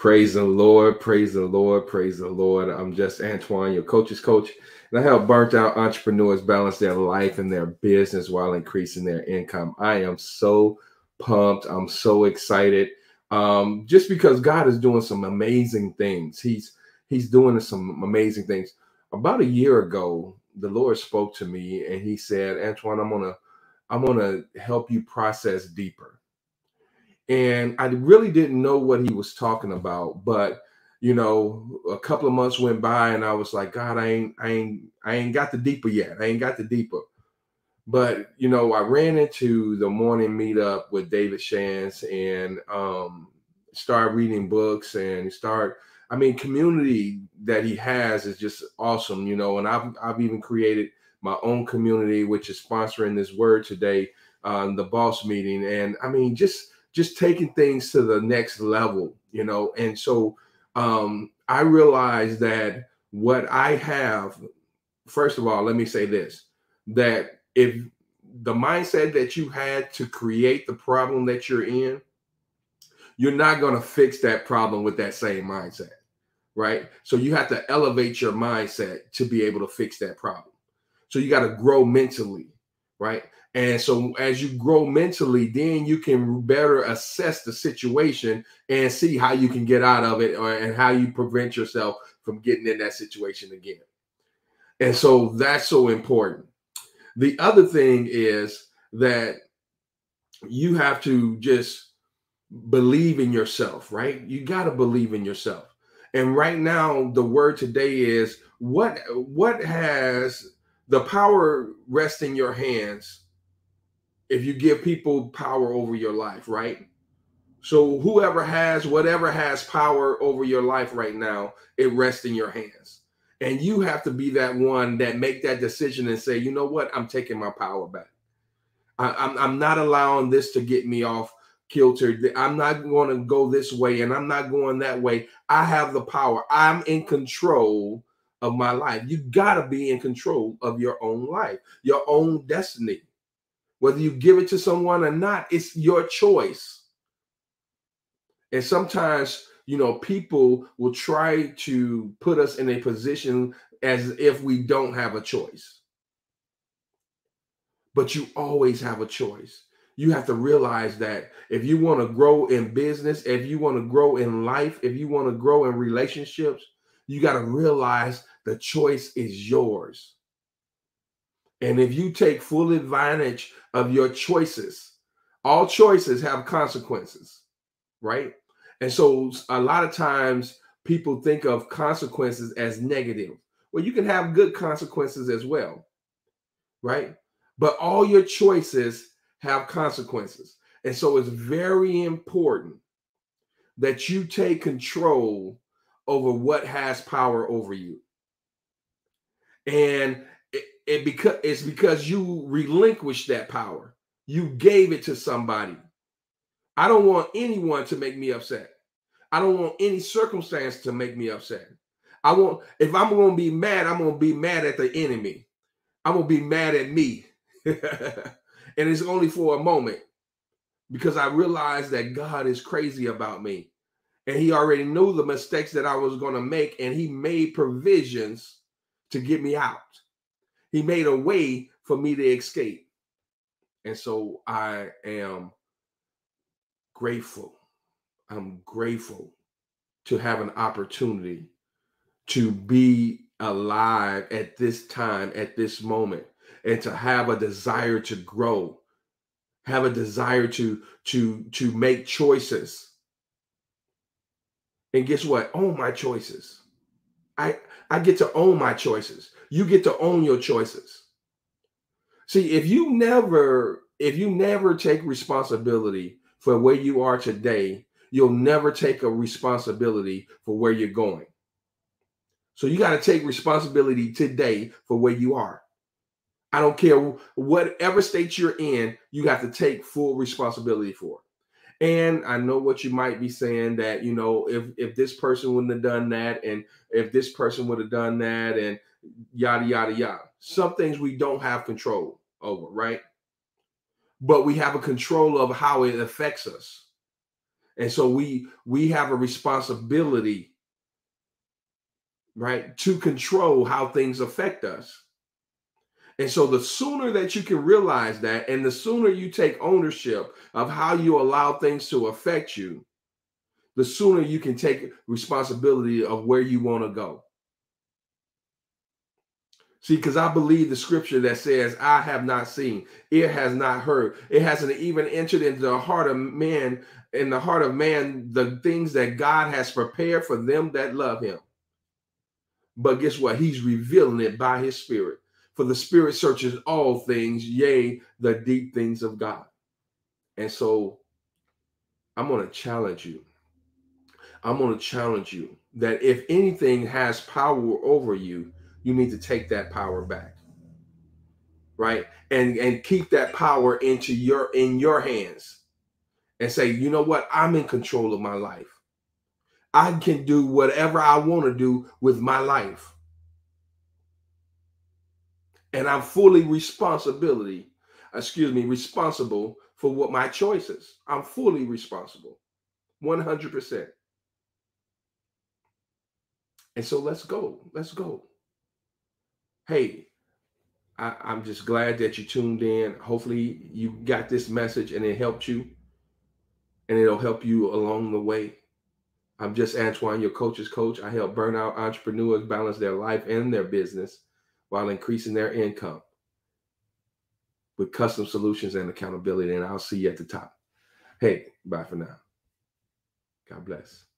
Praise the Lord, praise the Lord, praise the Lord. I'm just Antoine, your coach's coach, and I help burnt out entrepreneurs balance their life and their business while increasing their income. I am so pumped. I'm so excited. Um, just because God is doing some amazing things. He's He's doing some amazing things. About a year ago, the Lord spoke to me and He said, Antoine, I'm gonna I'm gonna help you process deeper and I really didn't know what he was talking about. But you know, a couple of months went by, and I was like, God, I ain't, I ain't, I ain't got the deeper yet. I ain't got the deeper. But you know, I ran into the morning meetup with David Shands and um, started reading books and start. I mean, community that he has is just awesome, you know. And I've I've even created my own community, which is sponsoring this word today, um, the boss meeting. And I mean, just just taking things to the next level, you know. And so um, I realized that what I have, first of all, let me say this that if the mindset that you had to create the problem that you're in, you're not going to fix that problem with that same mindset, right? So you have to elevate your mindset to be able to fix that problem. So you got to grow mentally, right? And so as you grow mentally, then you can better assess the situation and see how you can get out of it or, and how you prevent yourself from getting in that situation again. And so that's so important. The other thing is that you have to just believe in yourself, right? You got to believe in yourself. And right now the word today is what what has the power rest in your hands if you give people power over your life, right? So whoever has whatever has power over your life right now, it rests in your hands. And you have to be that one that make that decision and say, you know what, I'm taking my power back. I, I'm, I'm not allowing this to get me off kilter. I'm not going to go this way and I'm not going that way. I have the power. I'm in control of my life. You got to be in control of your own life, your own destiny. Whether you give it to someone or not, it's your choice. And sometimes, you know, people will try to put us in a position as if we don't have a choice. But you always have a choice. You have to realize that if you want to grow in business, if you want to grow in life, if you want to grow in relationships, you got to realize the choice is yours. And if you take full advantage of your choices, all choices have consequences, right? And so a lot of times people think of consequences as negative. Well, you can have good consequences as well, right? But all your choices have consequences. And so it's very important that you take control over what has power over you. And it because it's because you relinquished that power. You gave it to somebody. I don't want anyone to make me upset. I don't want any circumstance to make me upset. I want if I'm to be mad, I'm to be mad at the enemy. I'm to be mad at me. and it's only for a moment because I realized that God is crazy about me. And he already knew the mistakes that I was to make and he made provisions to get me out. He made a way for me to escape. And so I am grateful. I'm grateful to have an opportunity to be alive at this time, at this moment, and to have a desire to grow, have a desire to to to make choices. And guess what? Own my choices. I I get to own my choices. You get to own your choices. See, if you never if you never take responsibility for where you are today, you'll never take a responsibility for where you're going. So you got to take responsibility today for where you are. I don't care whatever state you're in, you have to take full responsibility for it. And I know what you might be saying that, you know, if if this person wouldn't have done that and if this person would have done that and yada yada yada. Some things we don't have control over, right? But we have a control of how it affects us. And so we we have a responsibility right to control how things affect us. And so the sooner that you can realize that and the sooner you take ownership of how you allow things to affect you, the sooner you can take responsibility of where you want to go. See, because I believe the scripture that says, I have not seen, it has not heard, it hasn't even entered into the heart of man, in the heart of man, the things that God has prepared for them that love him. But guess what? He's revealing it by his spirit. For the spirit searches all things, yea, the deep things of God. And so I'm going to challenge you. I'm going to challenge you that if anything has power over you, you need to take that power back right? And and keep that power into your in your hands and say you know what? I'm in control of my life. I can do whatever i want to do with my life. And i'm fully responsibility excuse me responsible for what my choices. I'm fully responsible 100% and so let's go let's go hey, I, I'm just glad that you tuned in. Hopefully, you got this message and it helped you, and it'll help you along the way. I'm just Antoine, your coach's coach. I help burnout entrepreneurs balance their life and their business while increasing their income with custom solutions and accountability. And I'll see you at the top. Hey, bye for now. God bless.